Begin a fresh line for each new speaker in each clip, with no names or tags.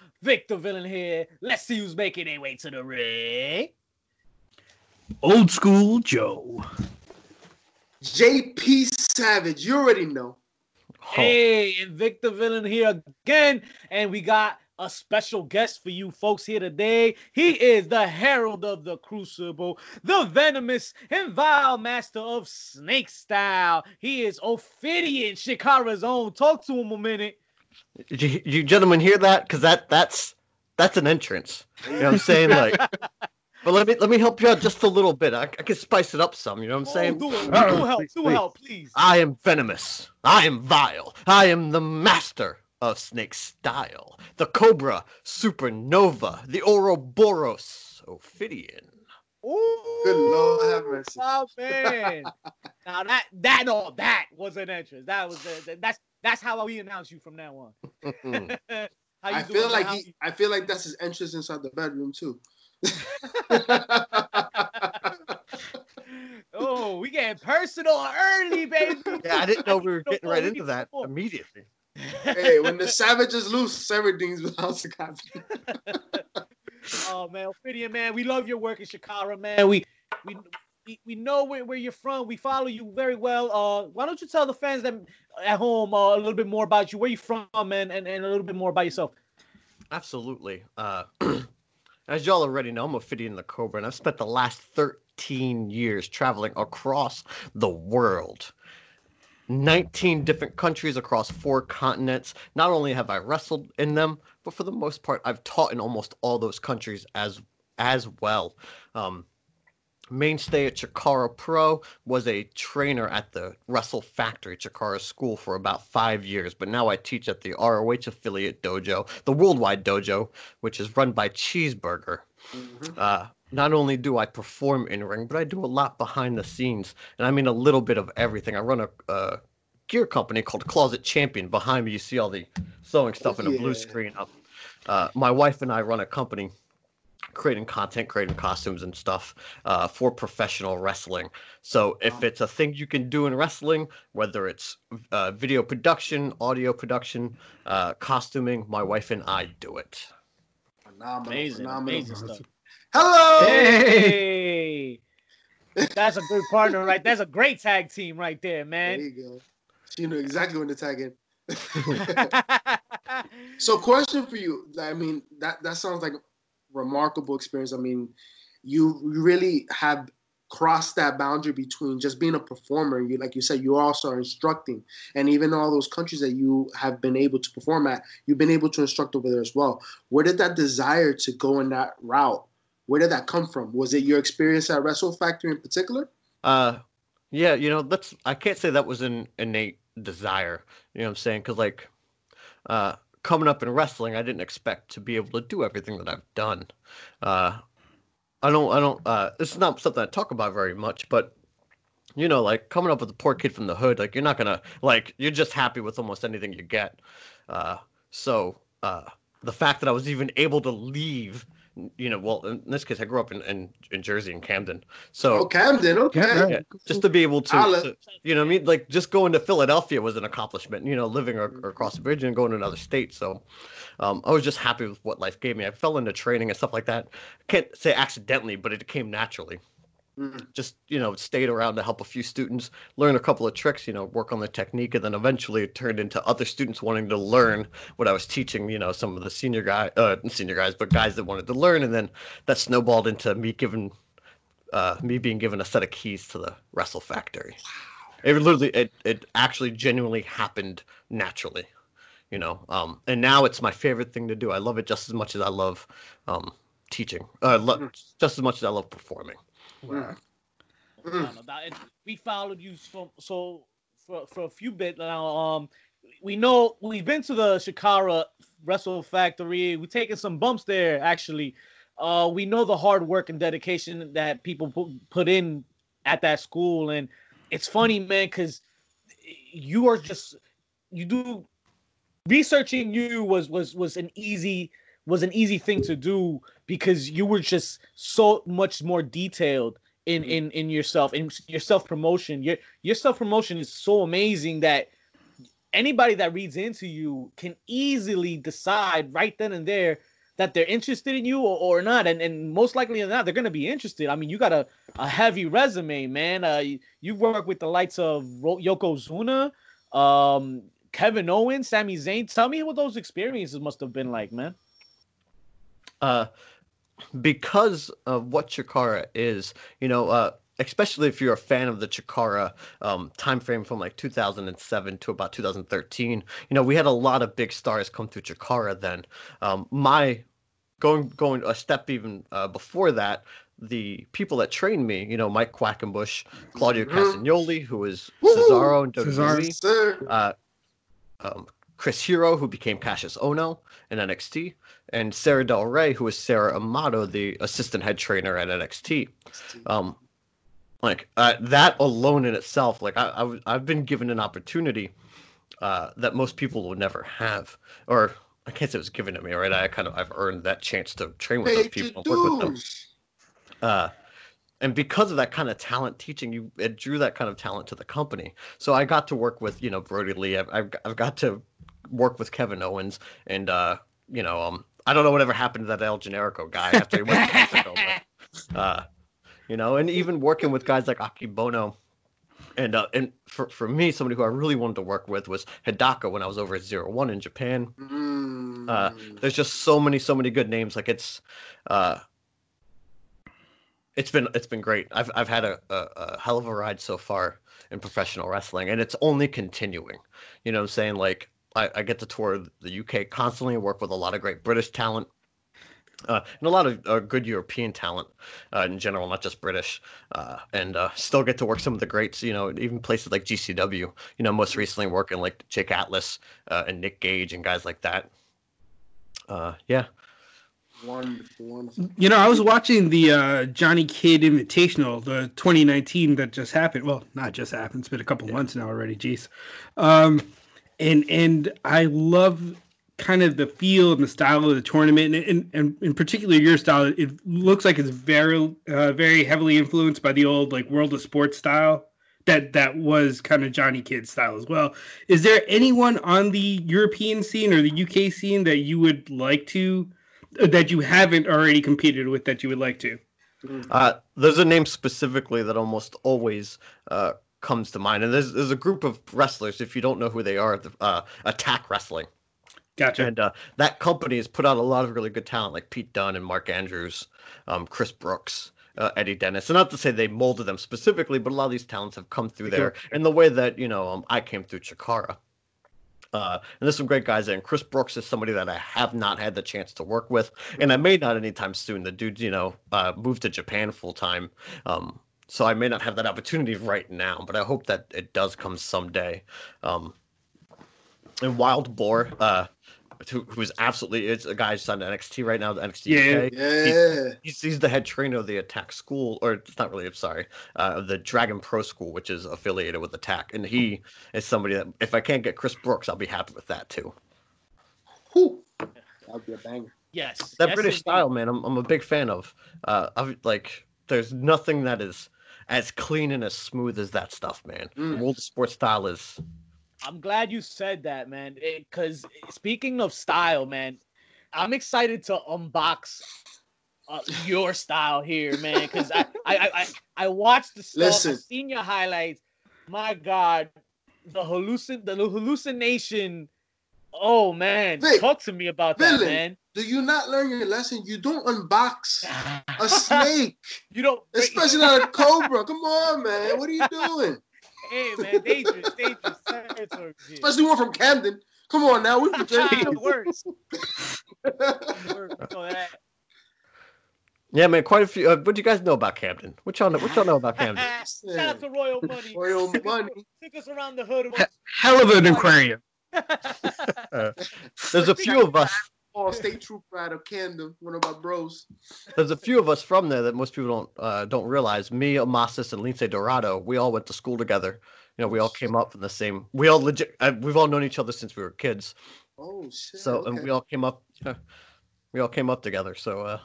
Welcome back, Wrestle Nerds. Victor Villain here. Let's see who's making their way to the ring.
Old school Joe.
JP Savage, you already know.
Hey, and Victor Villain here again. And we got a special guest for you folks here today. He is the Herald of the Crucible, the venomous and vile master of snake style. He is Ophidian, Chikara's own. Talk to him a minute.
Did you, you gentlemen hear that? Because that that's that's an entrance. You know what I'm saying? Like, but let me let me help you out just a little bit. I, I can spice it up some. You know what I'm
Oh,
saying?
do, it. do
Oh,
help,
please,
do
please.
help, please.
I am venomous. I am vile. I am the master of snake style. The Cobra Supernova. The Ouroboros Ophidian.
Ooh,
Good Lord have mercy.
Oh man! now that that no, that was an entrance. That was the, that's that's how we announce you from now on.
Mm.
how you
I
doing,
feel like
How
he, I feel like that's his entrance inside the bedroom too.
Oh, we getting personal early, baby.
Yeah, I didn't know we were getting right into that immediately.
hey, when the savage is loose, everything's without to happen.
oh man, Ophidian man, we love your work in Chikara, man. We we we, we know where, where you're from. We follow you very well. Uh, why don't you tell the fans that at home uh, a little bit more about you, where you're from, and, and and a little bit more about yourself.
Absolutely. Uh, as y'all already know, I'm Ophidian the Cobra, and I've spent the last 13 years traveling across the world. 19 different countries across four continents. Not only have I wrestled in them, but for the most part, I've taught in almost all those countries as as well. Um, mainstay at Chikara Pro was a trainer at the Wrestle Factory Chikara School for about five years, but now I teach at the ROH affiliate dojo, the Worldwide Dojo, which is run by Cheeseburger.
Mhm.
Uh, not only do I perform in ring, but I do a lot behind the scenes, and I mean a little bit of everything. I run a, a gear company called Closet Champion. Behind me, you see all the sewing stuff in a blue screen. Uh, my wife and I run a company creating content, creating costumes and stuff uh, for professional wrestling. So if it's a thing you can do in wrestling, whether it's uh, video production, audio production, uh, costuming, my wife and I do it.
Phenomenal,
Amazing,
phenomenal.
amazing stuff.
Hello.
Hey, that's a good partner, right? That's a great tag team right there, man.
There
man.
you go. She knew exactly when to tag in. So, question for you. I mean, that that sounds like a remarkable experience. I mean, you really have crossed that boundary between just being a performer. You, like you said, you also are instructing, and even all those countries that you have been able to perform at, you've been able to instruct over there as well. Where did that desire to go in that route? Where did that come from? Was it your experience at Wrestle Factory in particular?
Uh, yeah, you know, that's I can't say that was an innate desire. You know what I'm saying? Because like, uh, coming up in wrestling, I didn't expect to be able to do everything that I've done. Uh, I don't, I don't. Uh, is not something I talk about very much, but you know, like coming up with a poor kid from the hood, like you're not gonna like you're just happy with almost anything you get. Uh, so uh, the fact that I was even able to leave. You know, well, in this case, I grew up in, in, in Jersey in Camden, so
Oh, Camden. Okay.
Yeah,
yeah, just to be able to, to- you know, I mean, like just going to Philadelphia was an accomplishment. You know, living or, or across the bridge and going to another state. So, um, I was just happy with what life gave me. I fell into training and stuff like that. I can't say accidentally, but it came naturally.
Mm.
Just you know, stayed around to help a few students learn a couple of tricks. You know, work on the technique, and then eventually it turned into other students wanting to learn what I was teaching. You know, some of the senior guy, uh, senior guys, but guys that wanted to learn, and then that snowballed into me giving uh, me being given a set of keys to the Wrestle Factory. It literally, it, it actually genuinely happened naturally, you know. Um, and now it's my favorite thing to do. I love it just as much as I love um, teaching. Uh, lo- just as much as I love performing.
Mm.
No, no, that- we followed you from so for for a few bit now. Um, we know we've been to the Chikara Wrestle Factory. We've taken some bumps there actually. Uh, we know the hard work and dedication that people put, put in at that school, and it's funny, man, because you are just you do researching you was was was an easy was an easy thing to do because you were just so much more detailed in in in yourself in your self promotion your your self promotion is so amazing that anybody that reads into you can easily decide right then and there that they're interested in you or, or not. And, and most likely than not, they're going to be interested. I mean, you got a, a heavy resume, man. Uh, you, you work with the likes of Yokozuna, um, Kevin Owens, Sami Zayn. Tell me what those experiences must have been like, man.
Uh, because of what Chikara is, you know, uh, especially if you're a fan of the Chikara um, time frame from like 2007 to about 2013. You know, we had a lot of big stars come through Chikara then. Um, my going going a step even uh, before that, the people that trained me, you know, Mike Quackenbush, Claudio. Castagnoli, who was Cesaro and. WWE, uh, um, Chris Hero, who became Kassius Ohno in NXT, and Sara Del Rey, who was Sara Amato, the assistant head trainer at NXT. Um, like uh, that alone in itself, like I, have been given an opportunity uh, that most people would never have, or I can't say it was given to me, right? I kind of I've earned that chance to train with those people, and work with them. Uh, and because of that kind of talent teaching, you it drew that kind of talent to the company. So I got to work with you know Brodie Lee. I've I've, I've got to work with Kevin Owens, and uh, you know um I don't know whatever happened to that El Generico guy after he went to Mexico, but, uh, you know, and even working with guys like Akebono. And uh, and for, for me, somebody who I really wanted to work with was Hidaka when I was over at Zero One in Japan
Mm.
Uh, there's just so many so many good names like it's uh it's been it's been great i've i've had a, a, a hell of a ride so far in professional wrestling and it's only continuing you know what i'm saying like i, I get to tour the uk constantly and work with a lot of great british talent uh, and a lot of uh, good European talent uh, in general, not just British, uh, and uh, still get to work some of the greats. You know, even places like GCW. You know, most recently working like Jake Atlas uh, and Nick Gage and guys like that. Uh, yeah,
wonderful, wonderful.
You know, I was watching the uh, Johnny Kidd Invitational, the 2019 that just happened. Well, not just happened; it's been a couple months now already. Jeez, um, and and I love kind of the feel and the style of the tournament, and and, and in particular your style. It looks like it's very uh, very heavily influenced by the old like World of Sports style. That that was kind of Johnny Kidd style as well. Is there anyone on the European scene or the UK scene that you would like to? that you haven't already competed with that you would like to?
Uh, there's a name specifically that almost always uh, comes to mind, and there's there's a group of wrestlers. If you don't know who they are, the, uh, Attack Wrestling,
Gotcha.
and uh, that company has put out a lot of really good talent, like Pete Dunne and Mark Andrews, um, Chris Brooks. Uh, Eddie Dennis, and not to say they molded them specifically, but a lot of these talents have come through there in the way that you know um, I came through Chikara. Uh, and there's some great guys there. And Chris Brooks is somebody that I have not had the chance to work with, and I may not anytime soon. The dude, you know, uh, moved to Japan full time, um, so I may not have that opportunity right now. But I hope that it does come someday. Um, and Wild Boar, uh, who, who's absolutely it's a guy who's on NXT right now, the NXT
Yeah.
UK.
Yeah.
He's, he's the head trainer of the Attack School, or it's not really. I'm sorry, uh, the Dragon Pro School, which is affiliated with Attack, and he is somebody that if I can't get Chris Brooks, I'll be happy with that too.
Whew. That'd be a banger.
Yes.
That
yes,
British
indeed.
style, man, I'm I'm a big fan of. Uh, I've, like there's nothing that is as clean and as smooth as that stuff, man.
Mm.
World of Sports style is
I'm glad you said that, man. Because speaking of style, man, I'm excited to unbox uh, your style here, man. Because I, I, I, I, I watched the stuff.
Listen.
I've seen your highlights. My God, the hallucin, the hallucination. Oh man,
Vic,
talk to me about that, man.
Do you not learn your lesson? You don't unbox a snake,
you don't,
especially not a cobra. Come on, man. What are you doing?
Hey man, dangerous, dangerous territory. here.
Especially one from Camden. Come on now. We can
the worst. The worst.
Yeah, man. Quite a few. Uh, what do you guys know about Camden? What y'all know? What y'all know about Camden?
Shout out to Royal Money.
Royal money.
Took us around the hood.
Hell of an aquarium.
There's a few of us.
Oh, state trooper out of Camden. One of my bros.
There's a few of us from there that most people don't uh, don't realize. Me, Amasis, and Lince Dorado. We all went to school together. You know, we all came up from the same. We all legit. Uh, we've all known each other since we were kids.
Oh shit.
So, and we all came up. We all came up together. So, uh,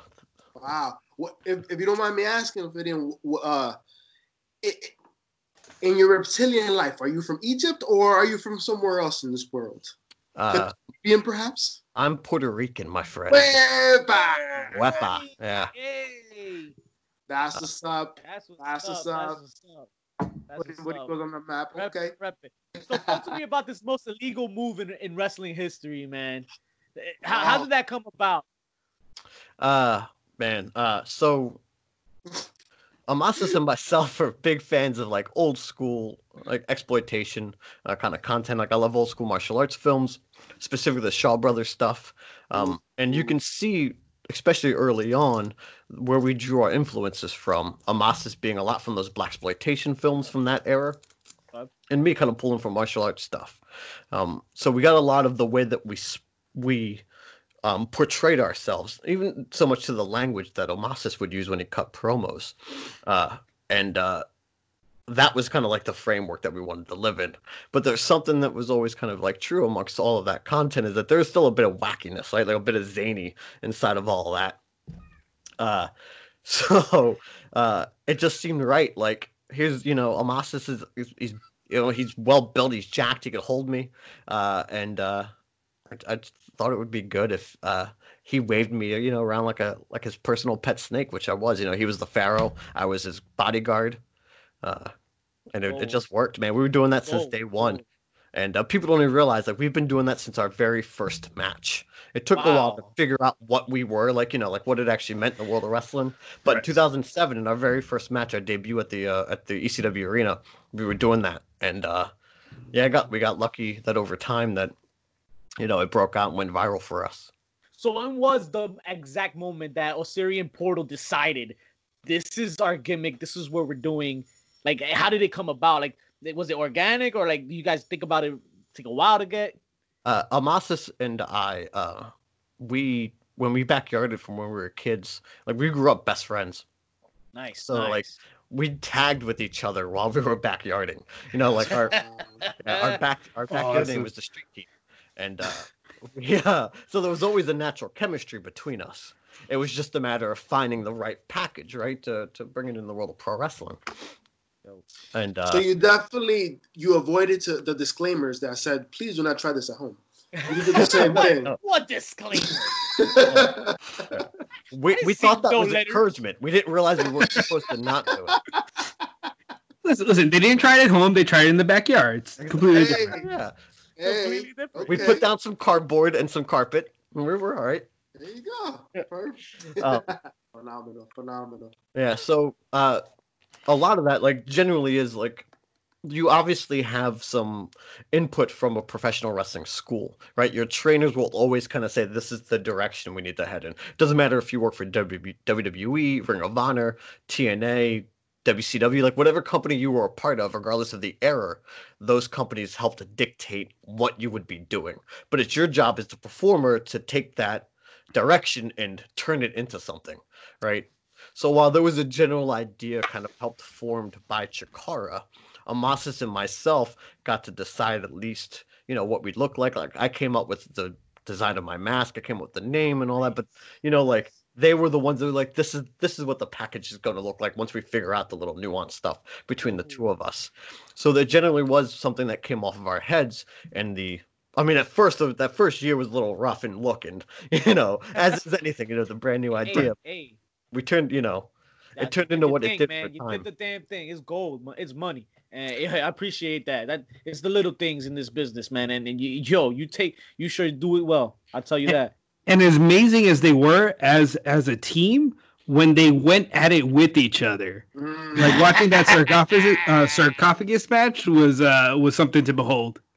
Wow. What if, if you don't mind me asking, if it didn't, uh, it, it- in your reptilian life, are you from Egypt or are you from somewhere else in this world?
Uh,
Caribbean, perhaps?
I'm Puerto Rican, my friend.
Wepa!
Wepa, yeah.
Hey,
That's what's up.
that's what's
That's
up.
what's
That's what's up. That's
What,
what's
what
up.
goes on the map?
Rep
Okay.
rep. So talk to me about this most illegal move in, in wrestling history, man. How, how did that come about?
Uh, man. Uh, so Amasis and myself are big fans of like old school like exploitation uh, kind of content. Like I love old school martial arts films, specifically the Shaw Brothers stuff. Um, and you can see, especially early on, where we drew our influences from. Amasis being a lot from those black exploitation films from that era, and me kind of pulling from martial arts stuff. Um, so we got a lot of the way that we we um, portrayed ourselves, even so much to the language that Amasis would use when he cut promos. Uh, and uh, that was kind of like the framework that we wanted to live in. But there's something that was always kind of like true amongst all of that content is that there's still a bit of wackiness, right? Like a bit of zany inside of all of that. Uh, so uh, it just seemed right. Like, here's, you know, Amasis is, he's, you know, he's well built, he's jacked, he could hold me. Uh, and, uh, I, I thought it would be good if uh, he waved me, you know, around like a like his personal pet snake, which I was. You know, he was the pharaoh, I was his bodyguard, uh, and it, it just worked, man. We were doing that since day one, and uh, people don't even realize like we've been doing that since our very first match. It took a while to figure out what we were, like you know, like what it actually meant in the world of wrestling. But in 2007, in our very first match, our debut at the uh, at the ECW arena, we were doing that, and uh, yeah, I got we got lucky that over time that you know it broke out and went viral for us.
So when was the exact moment that Osirian Portal decided this is our gimmick, this is what we're doing? Like, how did it come about? Like, was it organic or like do you guys think about it take a while to get?
uh, Amasis and I, uh, we when we backyarded from when we were kids, like we grew up best friends.
Nice.
So, like. We tagged with each other while we were backyarding. You know, like our yeah, our back our backyard
that's
name was the street team, and uh, yeah, so there was always a natural chemistry between us. It was just a matter of finding the right package, right, to to bring it in the world of pro wrestling. And uh,
so you definitely you avoided to the disclaimers that said, "Please do not try this at home." You did the same thing.
no.
what disclaimer?
we,
didn't
we thought that
no
was
letters.
encouragement. We didn't realize we weren't supposed to not do it.
Listen, listen, they didn't try it at home. They tried it in the backyard. It's completely
Hey.
different.
Yeah,
hey,
Completely different.
we
Okay.
put down some cardboard and some carpet. and We were all right.
there you go. Perfect.
Um,
phenomenal, phenomenal.
Yeah, so uh a lot of that like generally is like you obviously have some input from a professional wrestling school, right? Your trainers will always kind of say this is the direction we need to head in. Doesn't matter if you work for WWE, Ring of Honor, TNA, WCW, like whatever company you were a part of, regardless of the error, those companies help to dictate what you would be doing. But it's your job as the performer to take that direction and turn it into something, right? So while there was a general idea kind of helped formed by Chikara, Amasis and myself got to decide at least, you know, what we'd look like. Like I came up with the design of my mask, I came up with the name and all that, but you know, like they were the ones that were like, this is this is what the package is going to look like once we figure out the little nuanced stuff between the two of us. So there generally was something that came off of our heads, and the I mean, at first that first year was a little rough and look, and you know, as is anything, you know, the brand new idea.
Hey, hey,
We turned, you know,
that's-
turned into what
your
it did
man.
for
You
time.
did the damn thing. It's gold. It's money. And I appreciate that. That it's the little things in this business, man. And and you, yo, you take you sure do it well. I'll tell you that.
And as amazing as they were as as a team, when they went at it with each other,
Mm.
like watching that sarcophagus uh, sarcophagus match was uh was something to behold.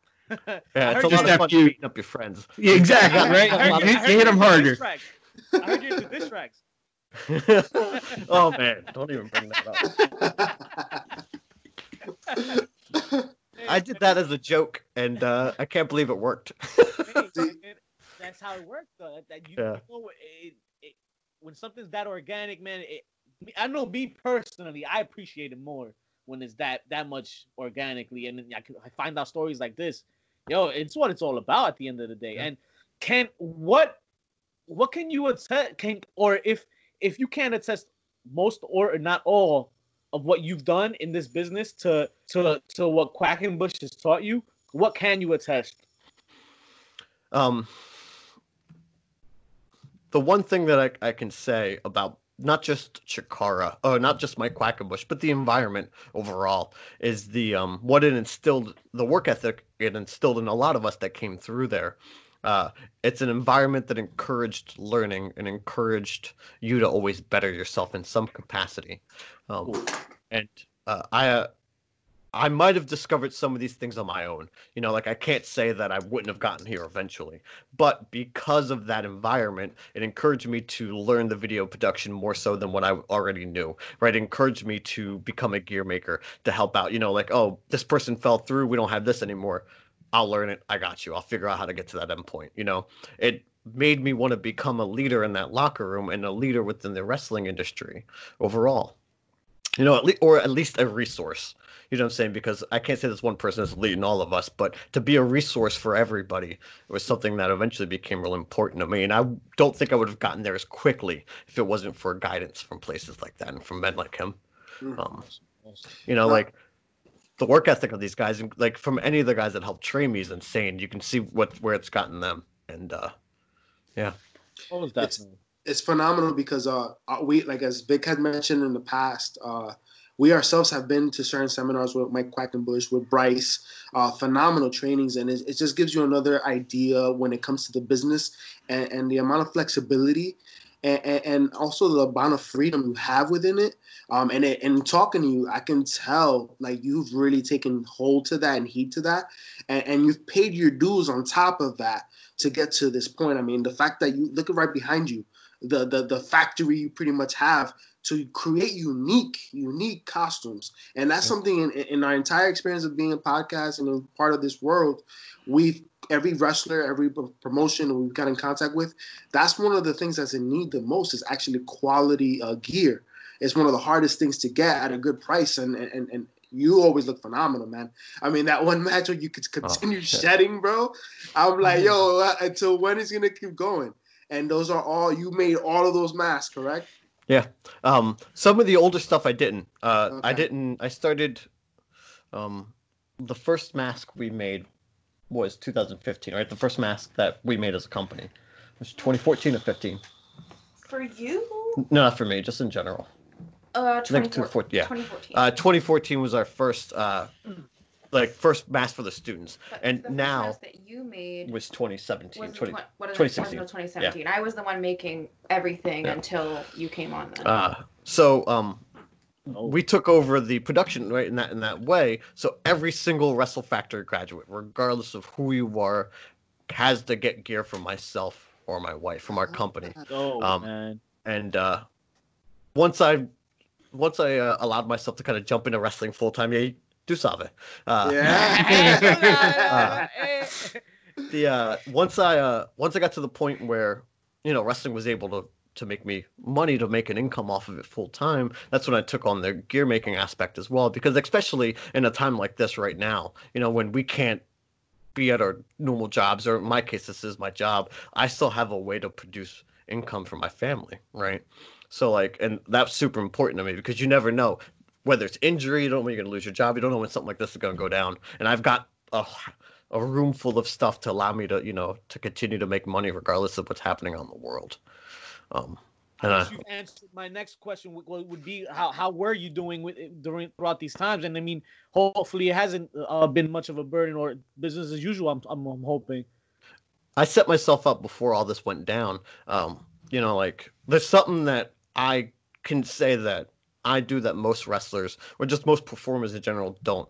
Yeah, it's a lot
just
of
after
fun
you-
beating up your friends.
Yeah, exactly,
I
right?
heard- I
You hit,
heard
you hit them
into diss
harder.
tracks. I heard you into diss tracks.
oh man, don't even bring that up. I did that as a joke, and uh, I can't believe it worked.
That's how it works, though. That, you,
Yeah.
know, it, it, when something's that organic, man. It, I know me personally, I appreciate it more when it's that that much organically, and I, can, I find out stories like this. Yo, it's what it's all about at the end of the day.
Yeah.
And can what what can you attest? Can or if if you can't attest most or not all of what you've done in this business to to to what Quackenbush has taught you, what can you attest?
Um, the one thing that I, I can say about not just Chikara, or not just Mike Quackenbush, but the environment overall is the um what it instilled, the work ethic it instilled in a lot of us that came through there. Uh, it's an environment that encouraged learning and encouraged you to always better yourself in some capacity. Um, and uh, I, uh, I might have discovered some of these things on my own. You know, like I can't say that I wouldn't have gotten here eventually, but because of that environment, it encouraged me to learn the video production more so than what I already knew. Right? It encouraged me to become a gear maker to help out. You know, like oh, this person fell through. We don't have this anymore. I'll learn it. I got you. I'll figure out how to get to that endpoint. You know, it made me want to become a leader in that locker room and a leader within the wrestling industry overall. You know, at least or at least a resource. You know what I'm saying? Because I can't say this one person is leading all of us, but to be a resource for everybody was something that eventually became real important to me. And I don't think I would have gotten there as quickly if it wasn't for guidance from places like that and from men like him. Um, you know, like the work ethic of these guys, and like from any of the guys that helped train me, is insane. You can see what where it's gotten them, and uh, yeah.
What was that?
It's, it's phenomenal because uh we like as Vic had mentioned in the past, uh we ourselves have been to certain seminars with Mike Quackenbush, with Bryce, uh, phenomenal trainings, and it, it, just gives you another idea when it comes to the business and, and the amount of flexibility and, and, also the amount of freedom you have within it. Um, and it, and talking to you, I can tell like you've really taken hold to that and heed to that, and, and you've paid your dues on top of that to get to this point. I mean, the fact that you look right behind you, the the the factory you pretty much have to create unique, unique costumes. And that's something in, in our entire experience of being a podcast and a part of this world, we've every wrestler, every promotion we've got in contact with, that's one of the things that's in need the most is actually quality uh, gear. It's one of the hardest things to get at a good price, and and and you always look phenomenal, man. I mean, that one match where you could oh, continue oh, shedding, bro. I'm like, yo, uh, until when is gonna keep going? And those are all you made all of those masks, correct?
Yeah. Um, some of the older stuff I didn't. Uh, okay. I didn't. I started. Um, the first mask we made was 2015, right? The first mask that we made as a company was 2014 or 15.
For you?
No, not for me. Just in general.
Uh, 2014.
Yeah. 2014. Uh, 2014 was our first uh, mm like first mask for the students, but and
the
now
that you made
was 2017,
was
20,
tw- 2016. 2017. Yeah. I was the one making everything yeah. until you came on. Then.
Uh, so um, oh. we took over the production right in that in that way. So every single Wrestle Factory graduate, regardless of who you are, has to get gear from myself or my wife from our company.
Oh um, man!
And uh, once I once I uh, allowed myself to kind of jump into wrestling full time, yeah, du savez. Uh, yeah. uh, the uh, once I uh, once I got to the point where you know wrestling was able to to make me money to make an income off of it full time that's when i took on the gear making aspect as well because especially in a time like this right now you know when we can't be at our normal jobs or in my case this is my job i still have a way to produce income for my family right so like and that's super important to me because you never know whether it's injury, you don't know when you're going to lose your job. You don't know when something like this is going to go down. And I've got a, a room full of stuff to allow me to, you know, to continue to make money regardless of what's happening on the world. Um,
and I, you answered my next question would, would be how, how were you doing with during throughout these times? And I mean, hopefully it hasn't uh, been much of a burden or business as usual. I'm, I'm, I'm hoping.
I set myself up before all this went down. Um, you know, like there's something that I can say that I do that most wrestlers or just most performers in general don't.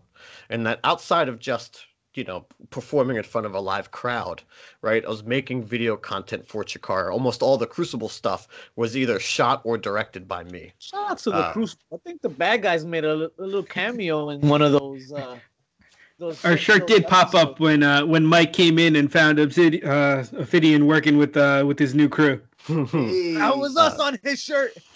And that outside of just, you know, performing in front of a live crowd, right? I was making video content for Chikara. Almost all the Crucible stuff was either shot or directed by me.
Shout out to the uh, Crucible. I think the bad guys made a, a little cameo in one of those. Uh...
those Our shirt did pop up when uh, when Mike came in and found Obsidian, uh, Ophidian working with uh, with his new crew.
that was us on his shirt.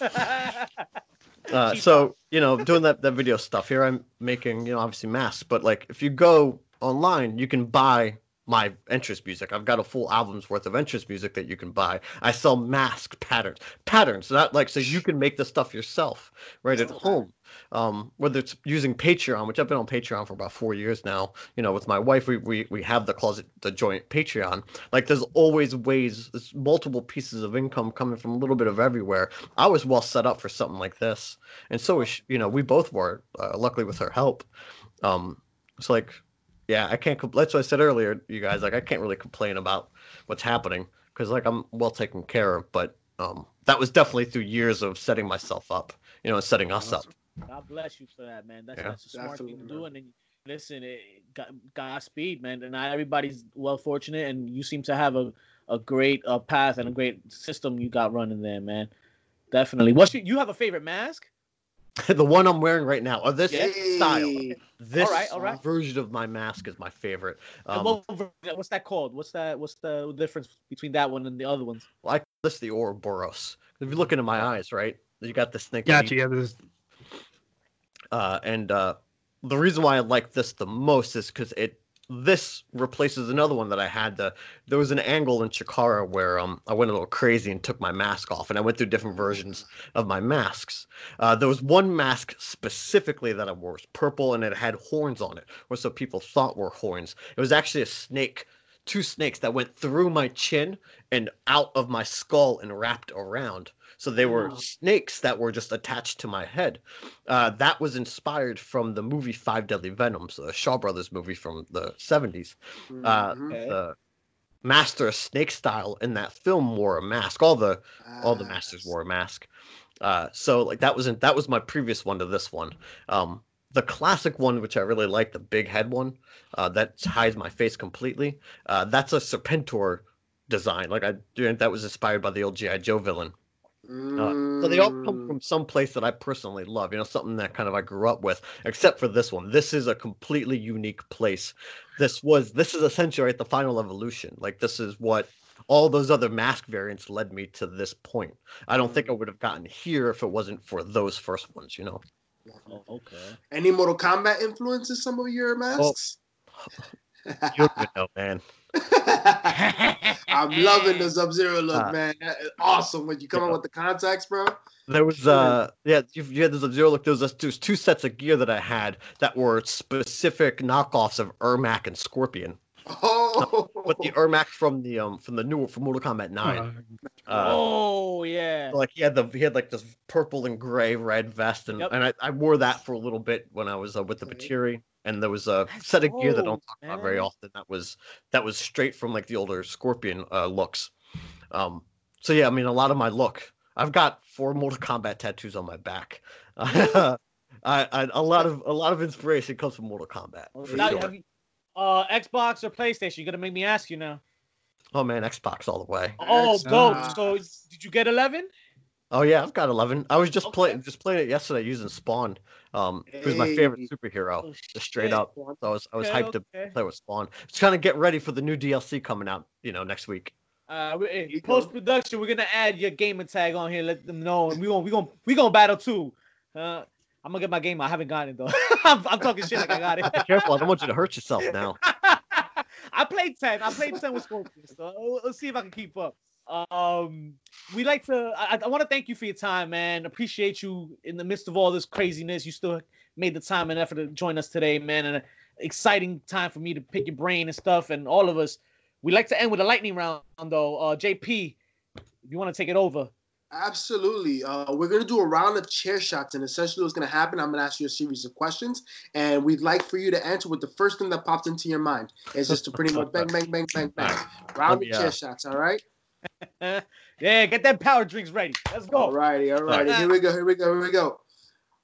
Uh, so you know, doing that that video stuff here, I'm making you know obviously masks, but like if you go online, you can buy my entrance music. I've got a full album's worth of entrance music that you can buy. I sell mask patterns, patterns not like so you can make the stuff yourself right at home. Um, whether it's using Patreon, which I've been on Patreon for about four years now. You know, with my wife, we we we have the closet, the joint Patreon. Like, there's always ways, there's multiple pieces of income coming from a little bit of everywhere. I was well set up for something like this, and so is you know we both were. Uh, luckily, with her help. Um, it's like yeah, I can't. Compl- that's what I said earlier, you guys. Like, I can't really complain about what's happening because, like, I'm well taken care of. But um, that was definitely through years of setting myself up, you know, and setting us up.
God bless you for that, man. That's,
Yeah.
that's a smart thing to
Definitely,
do. And then listen, it, God, Godspeed, man. And not everybody's well fortunate, and you seem to have a, a great uh, path and a great system you got running there, man. Definitely. What's your, you have a favorite mask?
the one I'm wearing right now, or this style, this
Alright, alright.
version of my mask is my favorite. Um,
what what's that called? What's that? What's the difference between that one and the other ones?
I call this the Ouroboros. If you look into my eyes, right, you got this thing.
Gotcha. Yeah, there's
Uh, and uh, the reason why I like this the most is because it this replaces another one that I had. The there was an angle in Chikara where um I went a little crazy and took my mask off, and I went through different versions of my masks. Uh, there was one mask specifically that I wore it was purple and it had horns on it, or so people thought were horns. It was actually a snake, two snakes that went through my chin and out of my skull and wrapped around. So they were snakes that were just attached to my head. Uh, that was inspired from the movie Five Deadly Venoms, the Shaw Brothers movie from the 70s. Uh,
Mhm.
Okay.
The master of snake style in that film wore a mask. All the all the
Ah,
masters wore a mask. Uh, so like that wasn't that was my previous one to this one. Um, the classic one, which I really like, the big head one, uh, that hides my face completely. Uh, that's a Serpentor design. Like I, that was inspired by the old GI Joe villain. Uh, so they all come
Mm.
from some place that I personally love, you know, something that kind of I grew up with, except for this one. This is a completely unique place. This was this is essentially right the final evolution. Like this is what all those other mask variants led me to this point. I don't think I would have gotten here if it wasn't for those first ones, you know.
Oh, okay.
Any Mortal Kombat influences some of your masks?
You don't know, man.
I'm loving the Sub Zero look,
Uh,
man. Awesome when you come
yeah.
in with the contacts, bro.
There was uh yeah you, you had the Sub zero look. There was, a, there was two sets of gear that I had that were specific knockoffs of Ermac and Scorpion.
Oh,
But the Ermac from the um from the new from Mortal Kombat Nine.
uh,
Uh,
oh yeah.
like he had the he had like this purple and gray red vest and
Yep.
and I, I wore that for a little bit when I was uh, with the
Okay.
Batiri and there was a
That's
set of gear that I don't
dope,
talk about very often that was that was straight from like the older Scorpion uh, looks. Um, so yeah, I mean a lot of my look. I've got four Mortal Kombat tattoos on my back. I, I, a lot of a lot of inspiration comes from Mortal Kombat.
Now,
sure.
have you- uh, Xbox or PlayStation? You're gonna make me ask you now.
Oh man, Xbox all the way.
Oh, dope.
Xbox.
So did you get 11?
Oh yeah, I've got eleven. I was just
Okay.
playing just playing it yesterday using Spawn. Um, who's my favorite superhero,
Oh,
just straight up. So I was I was
Okay,
hyped to
okay.
play with Spawn. Just kind of get ready for the new DLC coming out, you know, next week.
Uh, we-
you go.
post production, we're gonna add your gamer tag on here. Let them know, and we gonna we gonna we gonna battle too. Uh, I'm gonna get my game. I haven't gotten it though. I'm, I'm talking shit like I got
Be
it.
careful, I don't want you to hurt yourself now.
I played ten. I played ten with Scorpion, so let's see if I can keep up. Um, we like to. I, I want to thank you for your time, man. Appreciate you in the midst of all this craziness. You still made the time and effort to join us today, man. And an exciting time for me to pick your brain and stuff, and all of us. We like to end with a lightning round, though. Uh, JP, if you want to take it over.
Absolutely. Uh, we're going to do a round of chair shots, and essentially what's going to happen, I'm going to ask you a series of questions, and we'd like for you to answer with the first thing that popped into your mind. It's just to pretty much bang, bang, bang, bang, bang. Round of chair
uh,
shots, all right?
yeah, get them power drinks ready. Let's go.
All righty, all righty. Here we go, here we go, here we go.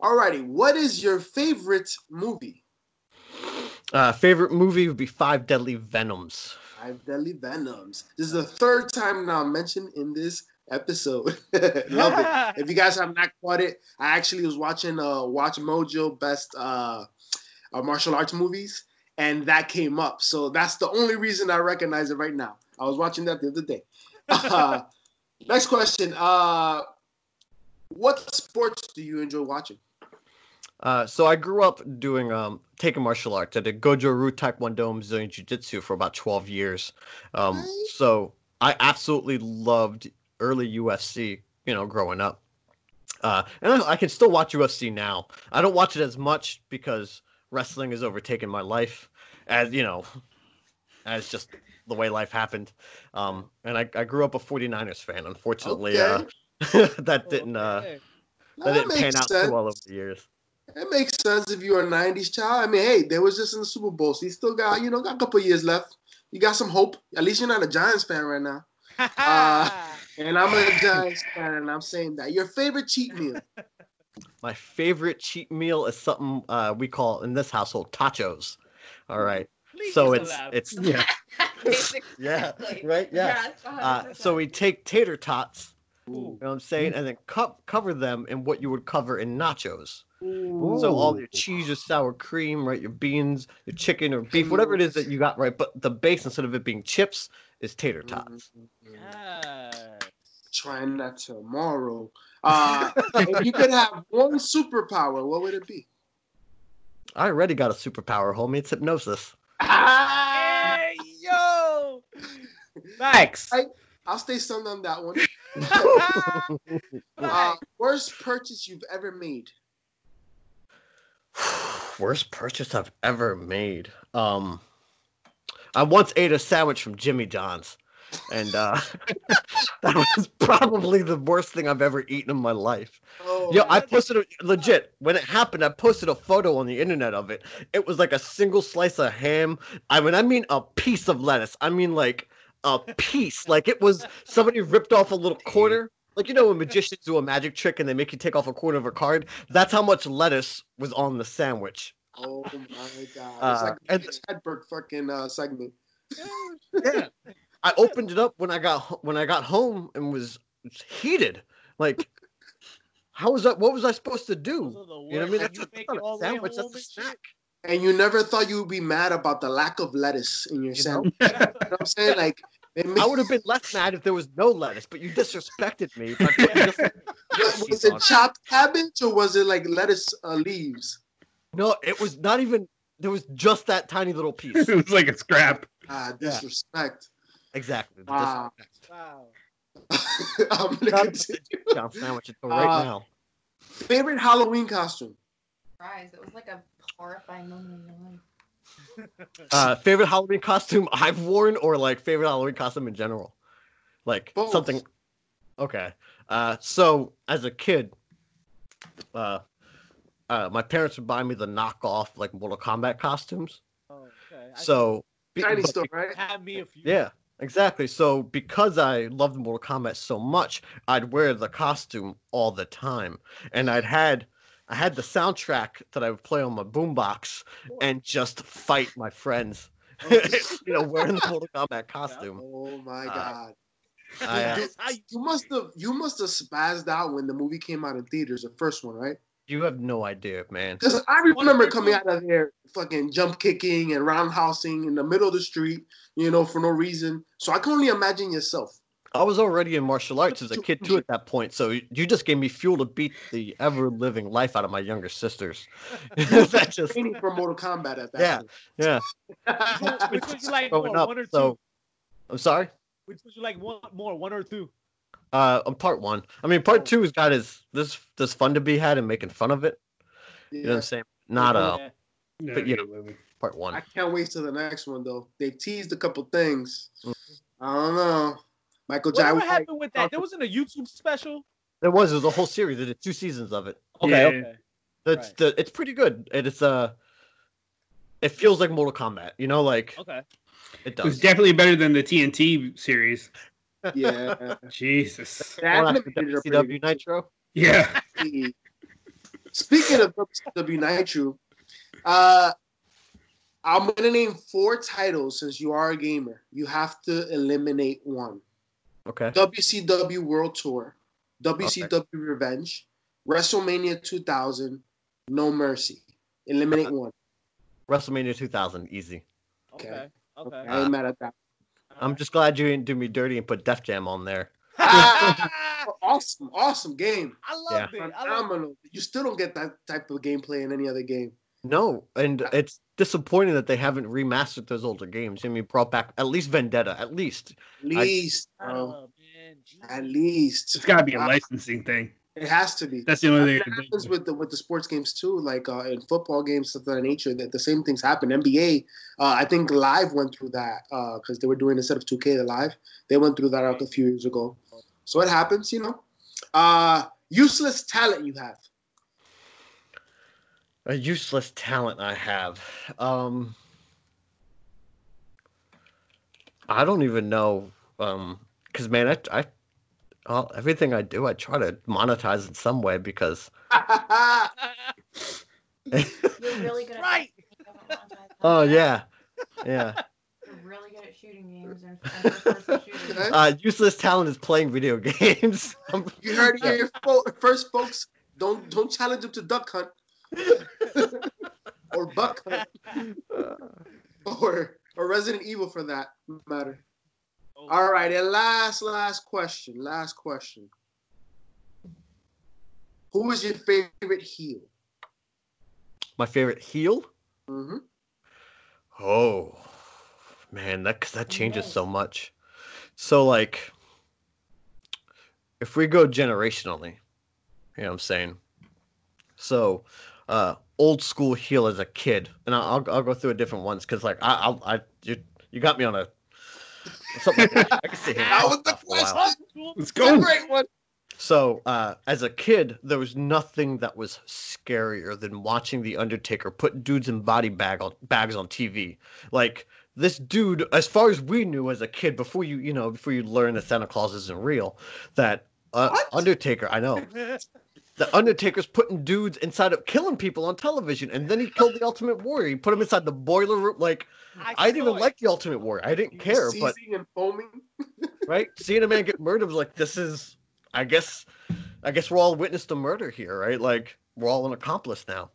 All righty. What is your favorite movie?
Uh, favorite movie would be Five Deadly Venoms.
Five Deadly Venoms. This is the third time now mentioned in this episode. Love it. if you guys have not caught it, I actually was watching uh Watch Mojo best uh, uh martial arts movies, and that came up. So that's the only reason I recognize it right now. I was watching that the other day. Uh, next question. Uh what sports do you enjoy watching?
Uh, so I grew up doing um taking martial arts. I did Goju Ryu Taekwondo and Brazilian Jiu Jitsu for about 12 years. Um, so I absolutely loved early UFC. You know, growing up. Uh, and I, I can still watch UFC now. I don't watch it as much because wrestling has overtaken my life, as you know, as just the way life happened. Um, and I, I grew up a 49ers fan. Unfortunately, uh, that didn't uh,
No,
that
that
didn't pan
makes
out too well over the years.
It makes sense if you're a '90s child. I mean, hey, they was just in the Super Bowl, so you still got you know got a couple years left. You got some hope. At least you're not a Giants fan right now. Uh, And I'm a Giants fan, and I'm saying that your favorite cheat meal.
My favorite cheat meal is something uh, we call in this household tachos. All right.
Please
So it's
the lab.
it's
Yeah.
Basically.
yeah right yeah.
Yes,
Uh, so we take tater tots,
Ooh.
you know what I'm saying, and then co- cover them in what you would cover in nachos.
Ooh.
So all your cheese, your sour cream, right, your beans, your chicken or beef, whatever it is that you got, right. But the base instead of it being chips is tater tots.
Yes.
Trying that tomorrow. Uh, if you could have one superpower, what would it be?
I already got a superpower, homie. It's hypnosis.
Hey, yo! Facts.
I- I'll stay stunned on that one. Uh, worst purchase you've ever made?
Worst purchase I've ever made. Um, I once ate a sandwich from Jimmy John's, and uh, that was probably the worst thing I've ever eaten in my life.
Oh,
Yo, I posted a, legit when it happened. I posted a photo on the internet of it. It was like a single slice of ham. I mean, I mean a piece of lettuce. I mean like a piece. Like it was somebody ripped off a little corner. Like you know when magicians do a magic trick and they make you take off a corner of a card. That's how much lettuce was on the sandwich.
oh my god!
Uh,
it's like
and-
a Hedberg fucking uh, segment.
Yeah. I opened it up when I got when I got home and was heated. Like, how was that? What was I supposed to do? You know what I mean? That's,
You
that's
make
not a sandwich. That's a
and
snack.
And you never thought you would be mad about the lack of lettuce in your
You know?
sandwich. You know what I'm saying? Like, they
I would have been less mad if there was no lettuce, but you disrespected me just like
was it chopped cabbage or was it like lettuce uh, leaves?
No, it was not even. There was just that tiny little piece.
it was like a scrap.
Ah,
Yeah.
disrespect.
Exactly. the
Wow.
disrespect.
Wow.
I'm gonna
Not
continue.
a John sandwich until right
Uh,
now.
Favorite Halloween costume?
Surprise. It was like a horrifying moment in your life.
Uh, favorite Halloween costume I've worn, or like favorite Halloween costume in general, like
Both.
something. Okay. Uh, so as a kid, uh, uh, my parents would buy me the knockoff like Mortal Kombat costumes.
Oh, okay.
So be-
Tiny
but
store, right?
Have me a few.
Yeah, exactly. So because I loved Mortal Kombat so much, I'd wear the costume all the time, and I'd had I had the soundtrack that I would play on my boombox and just fight my friends. you know, wearing the Mortal Kombat costume.
Oh my
Uh,
god!
I, uh,
how you-
You must have you must have spazzed out when the movie came out in theaters, the first one, right?
You have no idea, man.
Because I remember coming out of there fucking jump kicking and roundhousing in the middle of the street, you know, for no reason. So I can only imagine yourself.
I was already in martial arts as a kid too at that point, so you just gave me fuel to beat the ever living life out of my younger sisters. that just
Training for Mortal Kombat at
Yeah.
that
yeah.
point.
Which one you like
Growing
more,
up,
one or two?
so I'm sorry.
Which one you like one more, one or two?
Uh, on part one. I mean, part two has got his this this fun to be had and making fun of it. You know what I'm saying? Not uh,
Yeah.
But, you know, part one.
I can't wait till the next one though. They teased a couple things.
Mhm.
I don't know. Michael Jai
Whatever
was
happened with that? There wasn't a YouTube special.
There was there was a whole series. They did two seasons of it.
Okay,
Yeah.
okay.
It's
Right.
the it's pretty good. It is uh, it feels like Mortal Kombat. You know, like
Okay.
it
It was definitely better than the TNT series.
Yeah.
Jesus.
The
Well, that's
animators are
the
pretty
WCW Nitro.
Yeah.
Speaking of WCW Nitro, uh, I'm gonna name four titles since you are a gamer. You have to eliminate one.
Okay.
WCW World Tour, WCW Revenge, WrestleMania 2000, No Mercy. Eliminate one.
WrestleMania 2000, easy.
Okay. Okay.
I ain't mad at that.
I'm just glad you didn't do me dirty and put Def Jam on there.
Ah, awesome, awesome game.
I loved it. I loved
Phenomenal. You still don't get that type of gameplay in any other game.
No, and it's disappointing that they haven't remastered those older games. I mean, brought back at least Vendetta, at least.
At least,
it.
bro.
Oh, man. Jesus.
At least.
It's got to be a licensing thing.
It has to be.
That's the only thing.
That
I
happens with the with the sports games too, like uh, in football games, stuff of that nature. That the same things happen. NBA, uh, I think Live went through that because they were doing instead of 2K the Live, they went through that a few years ago. So it happens, you know. Uh, useless talent you have.
A useless talent I have. Um, I don't even know. Um, because man, I, I, well, everything I do, I try to monetize in some way because.
You're really good at
Right.
Oh yeah, yeah.
You're really good at shooting games and, and first-person shooters.
Uh, useless talent is playing video games.
You heard it here first, folks. Don't don't challenge them to duck hunt or buck hunt or or Resident Evil for that matter.
Oh,
All right, and last last question. Last question. Who is your favorite heel?
My favorite heel.
hmm
Oh, man, that 'cause that changes so much. So like, if we go generationally, you know what I'm saying. So, uh, old school heel as a kid, and I'll I'll, I'll go through a different ones because like I I'll, I you you got me on a something like that. I can sit here.
That was the
for a
question.
Let's
It's a
go.
great one.
So, uh, as a kid, there was nothing that was scarier than watching the Undertaker put dudes in body bag on, bags on TV. Like this dude, as far as we knew as a kid, before you you know before you learn that Santa Claus isn't real, that uh, Undertaker, I know, the Undertaker's putting dudes inside of killing people on television, and then he killed the Ultimate Warrior. He put him inside the boiler room. Like I didn't even
it.
like the Ultimate Warrior. I didn't care, but
Seizing and foaming.
right? Seeing a man get murdered was like, this is, I guess, I guess we're all witness to murder here, right? Like we're all an accomplice now.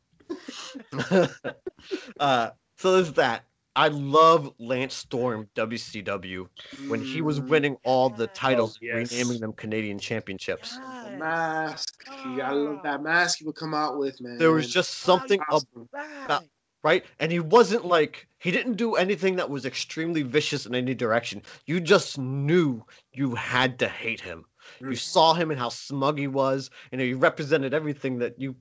uh, so there's that. I love Lance Storm WCW when he was
Mm,
winning all the titles,
Oh, yes.
renaming them Canadian championships.
the
Yes.
mask. I love that mask he would come out with, man.
There was just something ab-
Awesome.
Right.
right? And he wasn't like he didn't do anything that was extremely vicious in any direction. You just knew you had to hate him. You
Mm.
saw him and how smug he was, and he represented everything that you,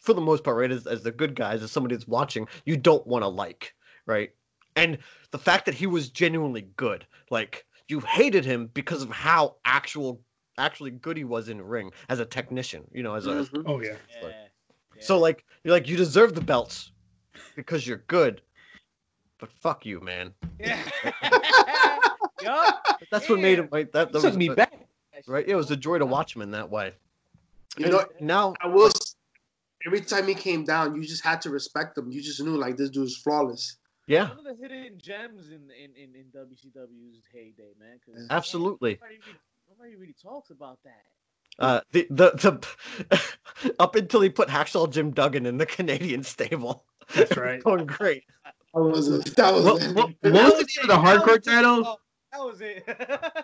for the most part, right, as, as the good guys, as somebody that's watching, you don't want to like, right? And the fact that he was genuinely good, like you hated him because of how actual, actually good he was in the ring as a technician, you know, as a
Mhm.
Oh yeah.
Yeah.
so like you're like you deserve the belts because you're good, but fuck you, man.
Yeah. yup.
That's what made him right. That, that
Took
was
me
the-
back.
right. It was a joy to watch him in that way.
You know,
now,
I will. Every time he came down, you just had to respect him. You just knew like this dude's flawless.
Yeah,
One of the hidden gems in in, in, in WCW's heyday, man. 'cause
Absolutely.
Nobody really, nobody really talks about that.
uh, the the the up until he put Hacksaw Jim Duggan in the Canadian stable.
That's right.
Going great.
That was that was.
What, what, what was the name of the hardcore title?
That was it.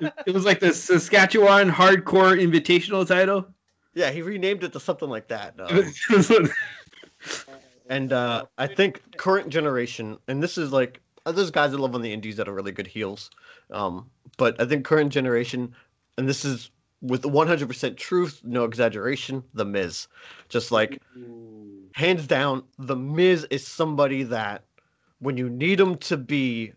It- It was like the Saskatchewan Hardcore Invitational title.
Yeah, he renamed it to something like that. uh,
It was-
and uh, I think current generation, and this is like there's guys that live on the indies that are really good heels, um, but I think current generation, and this is with 100% truth, no exaggeration, The Miz, just like hands down, The Miz is somebody that when you need him to be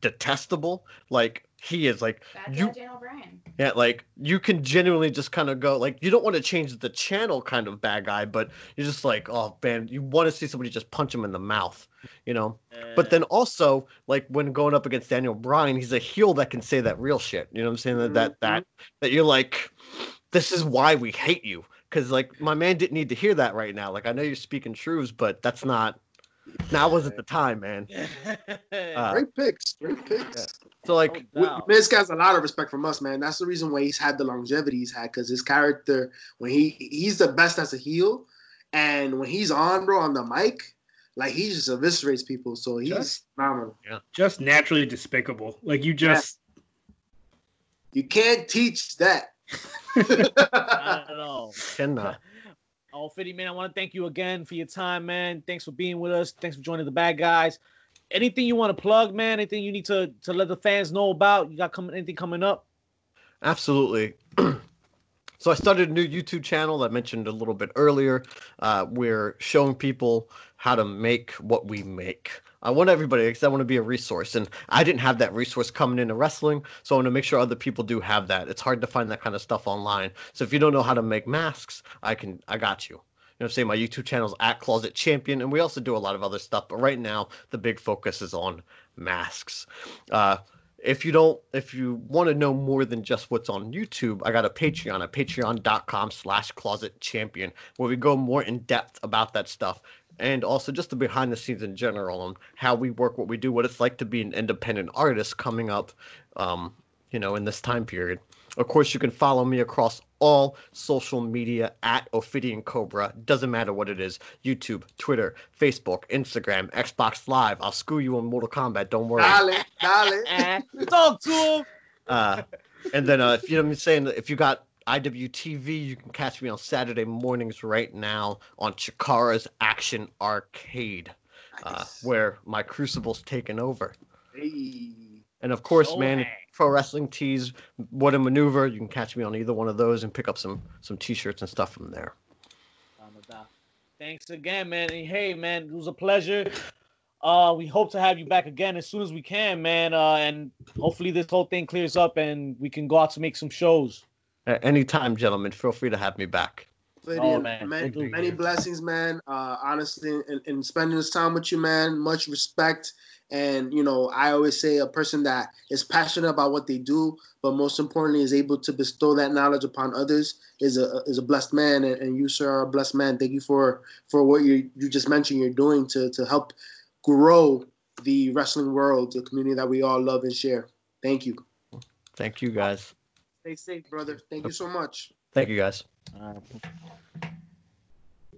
detestable, like he is, like
Bad
you
Daniel Bryan.
Yeah, like you can genuinely just kind of go like you don't want to change the channel kind of bad guy, but you're just like, oh man, you want to see somebody just punch him in the mouth, you know? But then also, like when going up against Daniel Bryan, he's a heel that can say that real shit. You know what I'm saying? That that mm-hmm. that that you're like, this is why we hate you. Cause like my man didn't need to hear that right now. Like I know you're speaking truths, but that's not now wasn't the time, man. Uh,
Great picks. Great picks.
So like
No doubt.
Miz has a lot of respect from us, man. That's the reason why he's had the longevity he's had, because his character, when he he's the best as a heel, and when he's on, bro, on the mic, like he just eviscerates people. So he's
Just-
phenomenal.
just naturally despicable. Like you just
You can't teach that.
I don't know.
Cannot.
Oh, Fitty, man, I want to thank you again for your time, man. Thanks for being with us. Thanks for joining the bad guys. Anything you want to plug, man? Anything you need to to let the fans know about? You got coming anything coming up?
Absolutely. so I started a new YouTube channel that I mentioned a little bit earlier. Uh, we're showing people how to make what we make. I want everybody because I want to be a resource, and I didn't have that resource coming into wrestling, so I want to make sure other people do have that. It's hard to find that kind of stuff online. So if you don't know how to make masks, I can, I got you. You know, saying my YouTube channel is at Closet Champion, and we also do a lot of other stuff. But right now, the big focus is on masks. Uh, if you don't if you want to know more than just what's on youtube i got a patreon at patreon.com slash closet champion where we go more in depth about that stuff and also just the behind the scenes in general on how we work what we do what it's like to be an independent artist coming up um, you know in this time period of course you can follow me across all social media at Ophidian Cobra. Doesn't matter what it is YouTube, Twitter, Facebook, Instagram, Xbox Live. I'll screw you on Mortal Kombat. Don't worry.
Dale, dale.
Talk to him.
Uh, and then, uh, if you know what I'm saying, if you got IWTV, you can catch me on Saturday mornings right now on Chikara's Action Arcade, uh, where my Crucible's taken over.
Hey.
And of course, man,
man.
pro wrestling tees, what a maneuver. You can catch me on either one of those and pick up some some t-shirts and stuff from there.
Thanks again, man. And hey, man, it was a pleasure. Uh, we hope to have you back again as soon as we can, man. Uh, and hopefully this whole thing clears up and we can go out to make some shows.
At any time, gentlemen, feel free to have me back.
Lydian,
Oh, man.
many,
Good
many
hear.
blessings, man. Uh, honestly, and, and spending this time with you, man. Much respect. And you know, I always say a person that is passionate about what they do, but most importantly, is able to bestow that knowledge upon others, is a is a blessed man. And, and you, sir, are a blessed man. Thank you for for what you you just mentioned you're doing to to help grow the wrestling world, the community that we all love and share. Thank you.
Thank you, guys.
Stay safe, brother. Thank you so much.
Thank you, guys.